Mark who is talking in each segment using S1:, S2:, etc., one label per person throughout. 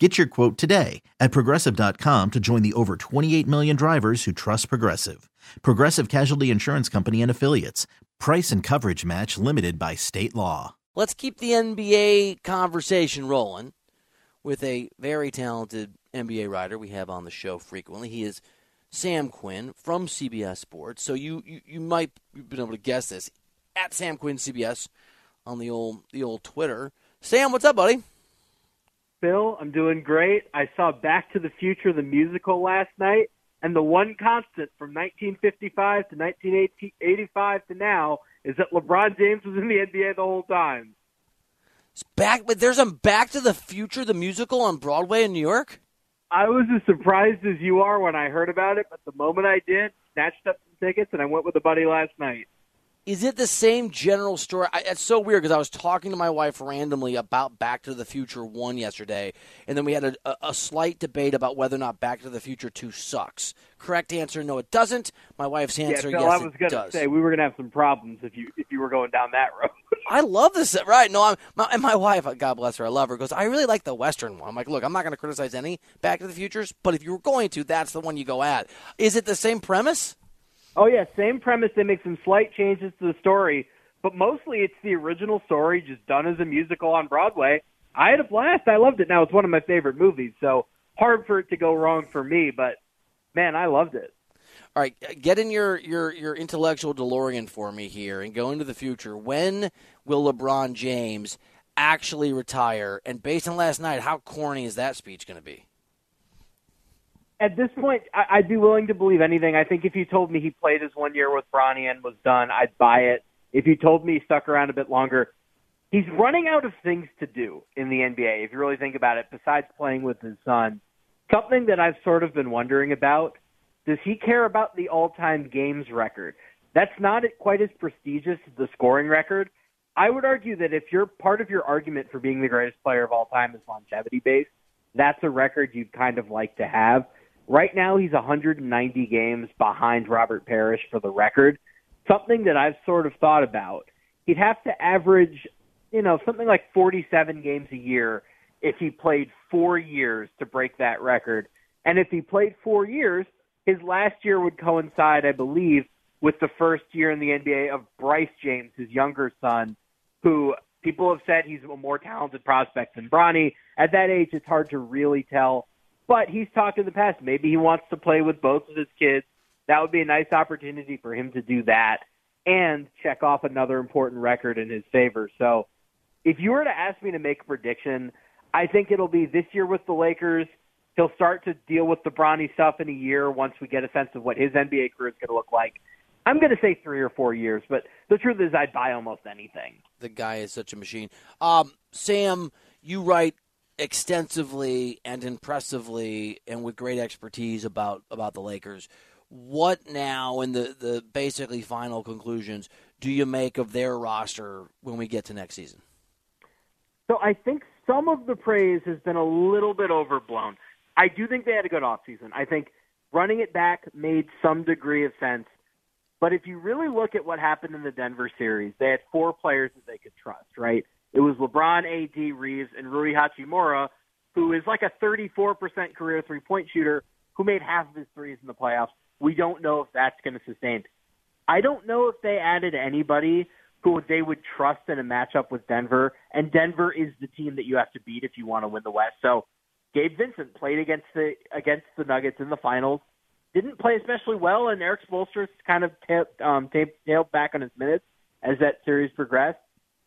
S1: Get your quote today at progressive.com to join the over 28 million drivers who trust Progressive. Progressive Casualty Insurance Company and Affiliates. Price and coverage match limited by state law.
S2: Let's keep the NBA conversation rolling with a very talented NBA writer we have on the show frequently. He is Sam Quinn from CBS Sports. So you, you, you might have been able to guess this at Sam Quinn CBS on the old the old Twitter. Sam, what's up, buddy?
S3: Bill, I'm doing great. I saw Back to the Future the musical last night, and the one constant from 1955 to 1985 to now is that LeBron James was in the NBA the whole time.
S2: It's back, but there's a Back to the Future the musical on Broadway in New York.
S3: I was as surprised as you are when I heard about it, but the moment I did, snatched up some tickets and I went with a buddy last night.
S2: Is it the same general story? I, it's so weird because I was talking to my wife randomly about Back to the Future 1 yesterday, and then we had a, a, a, slight debate about whether or not Back to the Future 2 sucks. Correct answer, no, it doesn't. My wife's answer,
S3: yeah, Bill,
S2: yes,
S3: I was going to say we were going to have some problems if you if you were going down that road.
S2: I love this, right? No, I'm my, and my wife, uh, God bless her, I love her. Goes, I really like the Western one. I'm like, look, I'm not going to criticize any Back to the Futures, but if you were going to, that's the one you go at. Is it the same premise?
S3: Oh yeah, same premise. They make some slight changes to the story, but mostly it's the original story just done as a musical on Broadway. I had a blast. I loved it. Now it's one of my favorite movies, so hard for it to go wrong for me. But man, I loved it.
S2: All right, uh, get in your your your intellectual DeLorean for me here and go into the future. When will LeBron James actually retire? And based on last night, how corny is that speech going to be?
S3: At this point, I'd be willing to believe anything. I think if you told me he played his one year with Bronny and was done, I'd buy it. If you told me he stuck around a bit longer, he's running out of things to do in the NBA. If you really think about it, besides playing with his son, something that I've sort of been wondering about: Does he care about the all-time games record? That's not quite as prestigious as the scoring record. I would argue that if you're part of your argument for being the greatest player of all time is longevity based, that's a record you'd kind of like to have. Right now, he's 190 games behind Robert Parish for the record. Something that I've sort of thought about. He'd have to average, you know, something like 47 games a year if he played four years to break that record. And if he played four years, his last year would coincide, I believe, with the first year in the NBA of Bryce James, his younger son, who people have said he's a more talented prospect than Bronny. At that age, it's hard to really tell but he's talked in the past. Maybe he wants to play with both of his kids. That would be a nice opportunity for him to do that and check off another important record in his favor. So if you were to ask me to make a prediction, I think it'll be this year with the Lakers. He'll start to deal with the Bronny stuff in a year once we get a sense of what his NBA career is going to look like. I'm going to say three or four years, but the truth is, I'd buy almost anything.
S2: The guy is such a machine. Um, Sam, you write extensively and impressively and with great expertise about about the Lakers. What now in the, the basically final conclusions do you make of their roster when we get to next season?
S3: So I think some of the praise has been a little bit overblown. I do think they had a good offseason. I think running it back made some degree of sense. But if you really look at what happened in the Denver series, they had four players that they could trust, right? It was LeBron, AD, Reaves, and Rui Hachimura, who is like a 34% career three point shooter who made half of his threes in the playoffs. We don't know if that's going to sustain. I don't know if they added anybody who they would trust in a matchup with Denver, and Denver is the team that you have to beat if you want to win the West. So Gabe Vincent played against the against the Nuggets in the finals didn't play especially well, and Erik Spoelstra kind of t- um, t- tailed back on his minutes as that series progressed.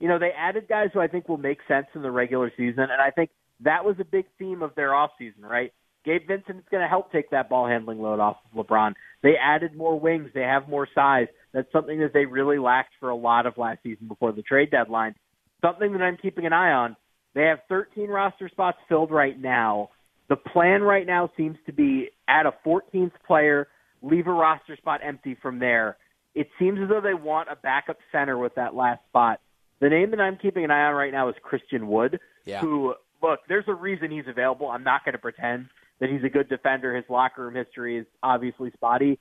S3: You know, they added guys who I think will make sense in the regular season, and I think that was a big theme of their offseason, right? Gabe Vincent's going to help take that ball handling load off of LeBron. They added more wings. They have more size. That's something that they really lacked for a lot of last season before the trade deadline. Something that I'm keeping an eye on. They have 13 roster spots filled right now. The plan right now seems to be add a 14th player, leave a roster spot empty from there. It seems as though they want a backup center with that last spot. The name that I'm keeping an eye on right now is Christian Wood,
S2: yeah.
S3: who, look, there's a reason he's available. I'm not going to pretend that he's a good defender. His locker room history is obviously spotty.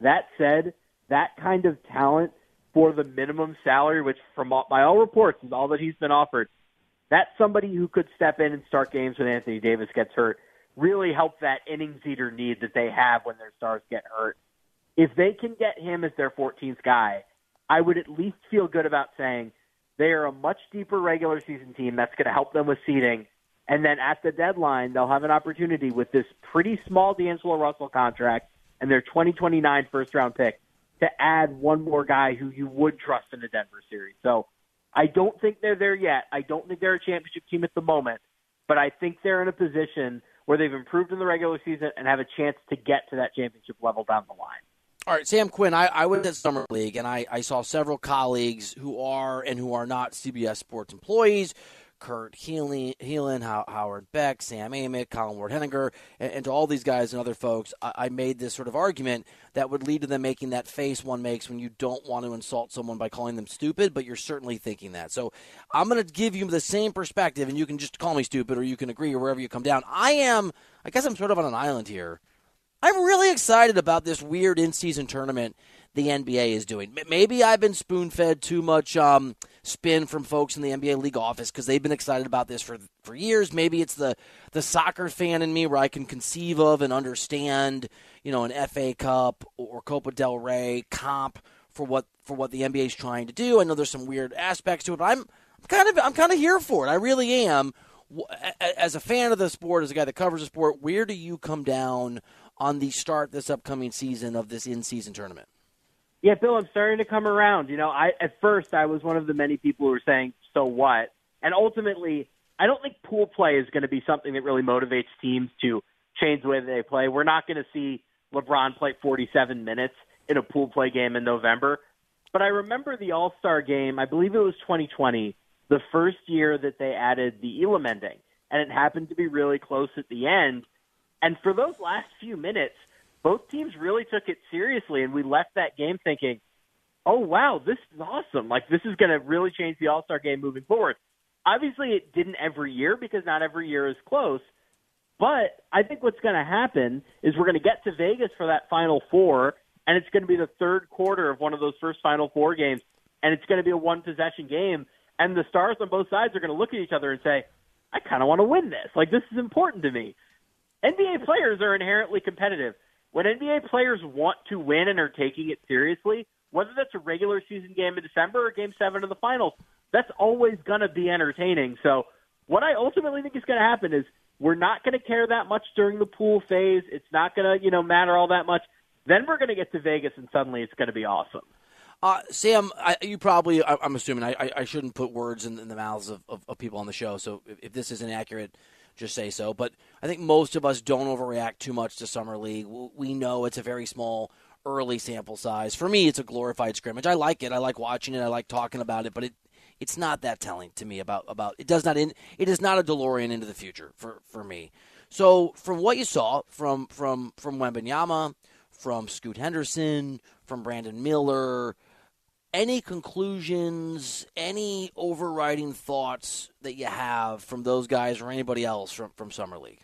S3: That said, that kind of talent for the minimum salary, which from all, by all reports is all that he's been offered, that's somebody who could step in and start games when Anthony Davis gets hurt really help that innings eater need that they have when their stars get hurt. If they can get him as their 14th guy, I would at least feel good about saying they are a much deeper regular season team that's going to help them with seeding. And then at the deadline, they'll have an opportunity with this pretty small D'Angelo Russell contract and their 2029 first round pick to add one more guy who you would trust in the Denver series. So I don't think they're there yet. I don't think they're a championship team at the moment, but I think they're in a position where they've improved in the regular season and have a chance to get to that championship level down the line.
S2: All right, Sam Quinn, I, I went to Summer League and I, I saw several colleagues who are and who are not CBS Sports employees Kurt Helin, Howard Beck, Sam Amick, Colin Ward Henninger, and, and, to all these guys and other folks, I, I, made this sort of argument that would lead to them making that face one makes when you don't want to insult someone by calling them stupid, but you're certainly thinking that. So I'm going to give you the same perspective, and you can just call me stupid or you can agree or wherever you come down. I am, I guess I'm sort of on an island here. I'm really excited about this weird in season tournament the NBA is doing. Maybe I've been spoon fed too much um, spin from folks in the NBA league office because they've been excited about this for for years. Maybe it's the the soccer fan in me where I can conceive of and understand, you know, an FA Cup or Copa del Rey comp for what for what the NBA is trying to do. I know there's some weird aspects to it, but I'm, I'm kind of I'm kind of here for it. I really am. As a fan of the sport, as a guy that covers the sport, where do you come down on the start this upcoming season of this in season tournament?
S3: Yeah, Bill, I'm starting to come around. You know, I at first I was one of the many people who were saying, "So what?" And ultimately, I don't think pool play is going to be something that really motivates teams to change the way they play. We're not going to see LeBron play 47 minutes in a pool play game in November. But I remember the All Star game. I believe it was 2020, the first year that they added the Elam ending, and it happened to be really close at the end. And for those last few minutes, both teams really took it seriously, and we left that game thinking, "Oh wow, this is awesome! Like this is going to really change the All Star game moving forward." Obviously, it didn't every year because not every year is close. But I think what's going to happen is we're going to get to Vegas for that Final Four, and it's going to be the third quarter of one of those first Final Four games, and it's going to be a one possession game, and the stars on both sides are going to look at each other and say, "I kind of want to win this. Like this is important to me." NBA players are inherently competitive when NBA players want to win and are taking it seriously, whether that's a regular season game in December or game seven of the finals, that's always going to be entertaining. So, what I ultimately think is going to happen is we're not going to care that much during the pool phase. It's not going to, you know, matter all that much. Then we're going to get to Vegas, and suddenly it's going to be awesome.
S2: Uh, Sam, I, you probably, I, am assuming, I, I, shouldn't put words in, in the mouths of, of, of, people on the show. So if, if this is inaccurate, just say so. But I think most of us don't overreact too much to Summer League. We know it's a very small early sample size. For me, it's a glorified scrimmage. I like it. I like watching it. I like talking about it. But it it's not that telling to me about about it does not in it is not a DeLorean into the future for for me. So from what you saw from from from Wembanyama, from Scoot Henderson, from Brandon Miller, any conclusions, any overriding thoughts that you have from those guys or anybody else from, from Summer League?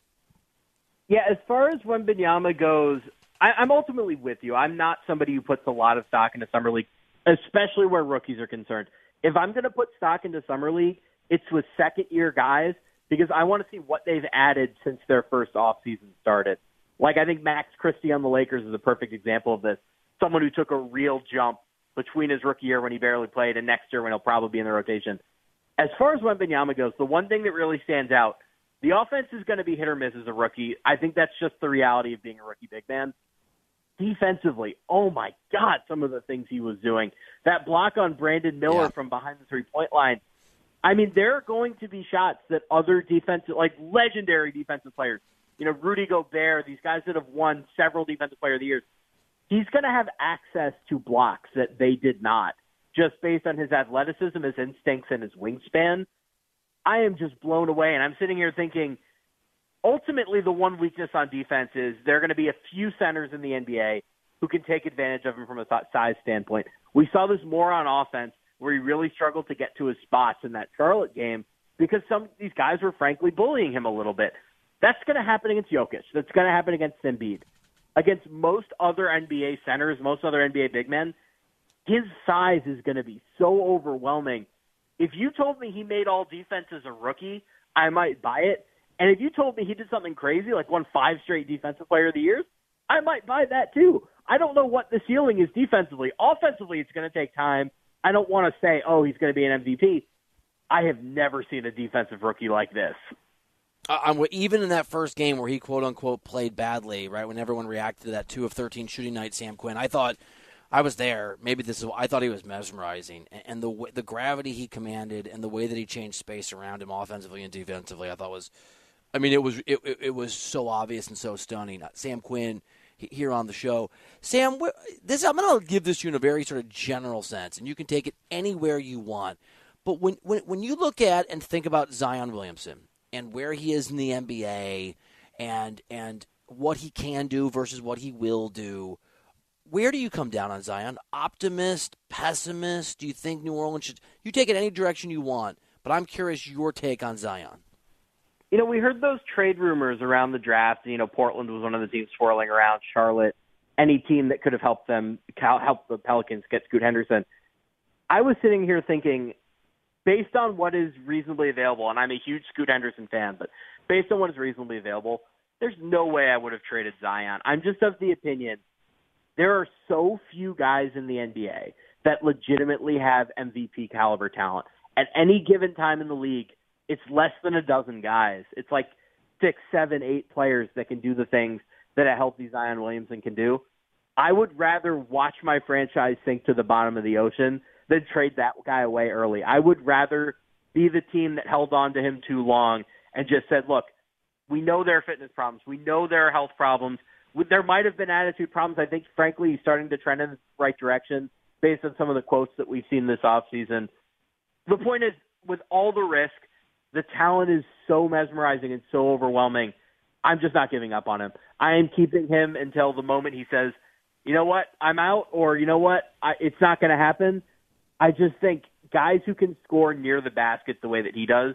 S3: Yeah, as far as Wembanyama goes, I, I'm ultimately with you. I'm not somebody who puts a lot of stock into summer league, especially where rookies are concerned. If I'm going to put stock into summer league, it's with second year guys because I want to see what they've added since their first off season started. Like I think Max Christie on the Lakers is a perfect example of this. Someone who took a real jump between his rookie year when he barely played and next year when he'll probably be in the rotation. As far as Wembanyama goes, the one thing that really stands out, the offense is going to be hit or miss as a rookie. I think that's just the reality of being a rookie big man. Defensively, oh my God, some of the things he was doing. That block on Brandon Miller
S2: Yeah.
S3: from behind the three point line. I mean, there are going to be shots that other defensive, like legendary defensive players, you know, Rudy Gobert, these guys that have won several defensive player of the years, he's going to have access to blocks that they did not, just based on his athleticism, his instincts, and his wingspan. I am just blown away, and I'm sitting here thinking, ultimately, the one weakness on defense is there are going to be a few centers in the NBA who can take advantage of him from a size standpoint. We saw this more on offense, where he really struggled to get to his spots in that Charlotte game because some of these guys were frankly bullying him a little bit. That's going to happen against Jokic. That's going to happen against Embiid. Against most other NBA centers, most other NBA big men, his size is going to be so overwhelming. If you told me he made all defense as a rookie, I might buy it. And if you told me he did something crazy, like won five straight defensive player of the years, I might buy that too. I don't know what the ceiling is defensively. Offensively, it's going to take time. I don't want to say, oh, he's going to be an MVP. I have never seen a defensive rookie like this.
S2: I'm even in that first game where he quote unquote played badly, right? When everyone reacted to that two of thirteen shooting night, Sam Quinn. I thought I was there. Maybe this is. I thought he was mesmerizing, and- the the gravity he commanded, and the way that he changed space around him, offensively and defensively, I thought was. I mean, it was it, it, it was so obvious and so stunning. Uh, Sam Quinn here on the show. Sam, this I'm going to give this to you in a very sort of general sense, and you can take it anywhere you want. But when when when you look at and think about Zion Williamson and where he is in the NBA and and what he can do versus what he will do, where do you come down on Zion? Optimist, pessimist? Do you think New Orleans should you take it any direction you want? But I'm curious your take on Zion.
S3: You know, we heard those trade rumors around the draft. You know, Portland was one of the teams swirling around. Charlotte, any team that could have helped them help the Pelicans get Scoot Henderson. I was sitting here thinking, based on what is reasonably available, and I'm a huge Scoot Henderson fan, but based on what is reasonably available, there's no way I would have traded Zion. I'm just of the opinion there are so few guys in the NBA that legitimately have MVP caliber talent. At any given time in the league, it's less than a dozen guys. It's like six, seven, eight players that can do the things that a healthy Zion Williamson can do. I would rather watch my franchise sink to the bottom of the ocean than trade that guy away early. I would rather be the team that held on to him too long and just said, look, we know there are fitness problems. We know there are health problems. There might have been attitude problems. I think, frankly, he's starting to trend in the right direction based on some of the quotes that we've seen this offseason. The point is, with all the risk, the talent is so mesmerizing and so overwhelming. I'm just not giving up on him. I am keeping him until the moment he says, you know what, I'm out, or you know what, I, it's not going to happen. I just think guys who can score near the basket the way that he does,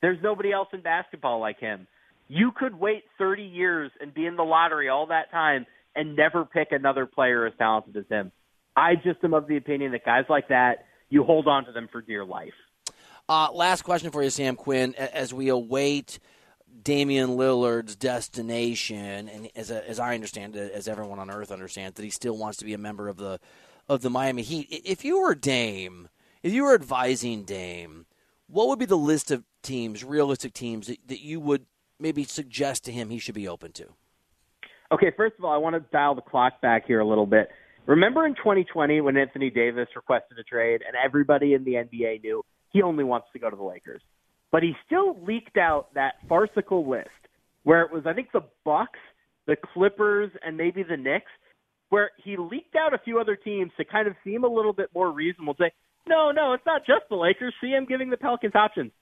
S3: there's nobody else in basketball like him. You could wait 30 years and be in the lottery all that time and never pick another player as talented as him. I just am of the opinion that guys like that, you hold on to them for dear life.
S2: Uh, last question for you, Sam Quinn. As we await Damian Lillard's destination, and as, as I understand it, as everyone on Earth understands, that he still wants to be a member of the of the Miami Heat. If you were Dame, if you were advising Dame, what would be the list of teams, realistic teams, that, that you would maybe suggest to him he should be open to?
S3: Okay, first of all, I want to dial the clock back here a little bit. Remember in 2020 when Anthony Davis requested a trade and everybody in the NBA knew he only wants to go to the Lakers. But he still leaked out that farcical list where it was I think the Bucks, the Clippers, and maybe the Knicks, where he leaked out a few other teams to kind of seem a little bit more reasonable. Say, no, no, it's not just the Lakers. See, I'm giving the Pelicans options.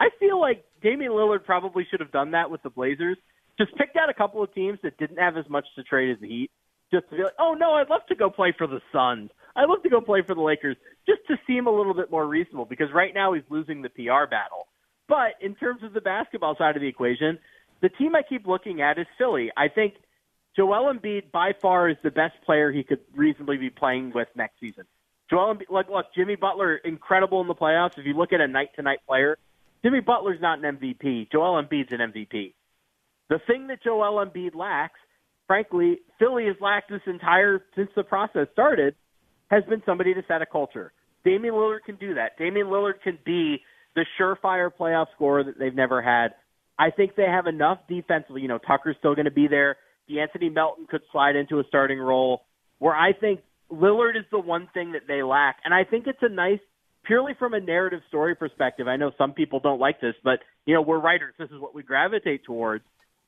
S3: I feel like Damian Lillard probably should have done that with the Blazers. Just picked out a couple of teams that didn't have as much to trade as the Heat. Just to be like, oh no, I'd love to go play for the Suns. I'd love to go play for the Lakers. Just to seem a little bit more reasonable because right now he's losing the PR battle. But in terms of the basketball side of the equation, the team I keep looking at is Philly. I think Joel Embiid by far is the best player he could reasonably be playing with next season. Joel Embiid, look, look, Jimmy Butler, incredible in the playoffs. If you look at a night-to-night player, Jimmy Butler's not an MVP. Joel Embiid's an MVP. The thing that Joel Embiid lacks, frankly, Philly has lacked this entire since the process started, has been somebody to set a culture. Damian Lillard can do that. Damian Lillard can be the surefire playoff scorer that they've never had. I think they have enough defensively. You know, Tucker's still going to be there. De'Anthony Melton could slide into a starting role. Where I think Lillard is the one thing that they lack, and I think it's a nice, purely from a narrative story perspective. I know some people don't like this, but you know, we're writers. This is what we gravitate towards.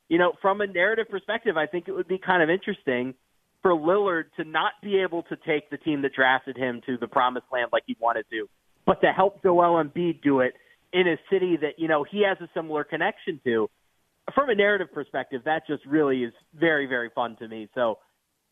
S3: You know, from a narrative perspective, I think it would be kind of interesting for Lillard to not be able to take the team that drafted him to the promised land like he wanted to, but to help Joel Embiid do it in a city that you know he has a similar connection to. From a narrative perspective, that just really is very very fun to me. So,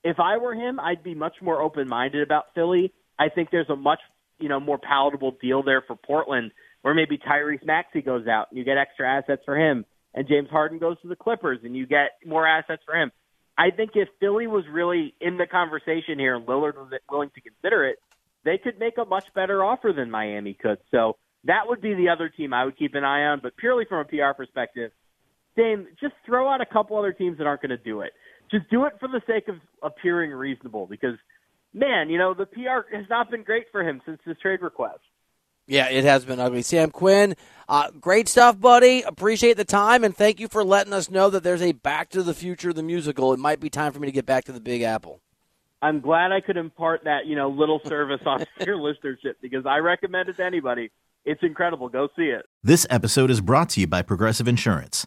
S3: if I were him, I'd be much more open minded about Philly. I think there's a much you know more palatable deal there for Portland, where maybe Tyrese Maxey goes out and you get extra assets for him, and James Harden goes to the Clippers and you get more assets for him. I think if Philly was really in the conversation here and Lillard was willing to consider it, they could make a much better offer than Miami could. So that would be the other team I would keep an eye on. But purely from a PR perspective, Dame, just throw out a couple other teams that aren't going to do it. Just do it for the sake of appearing reasonable because, man, you know, the PR has not been great for him since his trade request.
S2: Yeah, it has been ugly. Sam Quinn, uh, great stuff, buddy. Appreciate the time, and thank you for letting us know that there's a Back to the Future, the musical. It might be time for me to get back to the Big Apple.
S3: I'm glad I could impart that, you know, little service on your listenership because I recommend it to anybody. It's incredible. Go see it.
S1: This episode is brought to you by Progressive Insurance.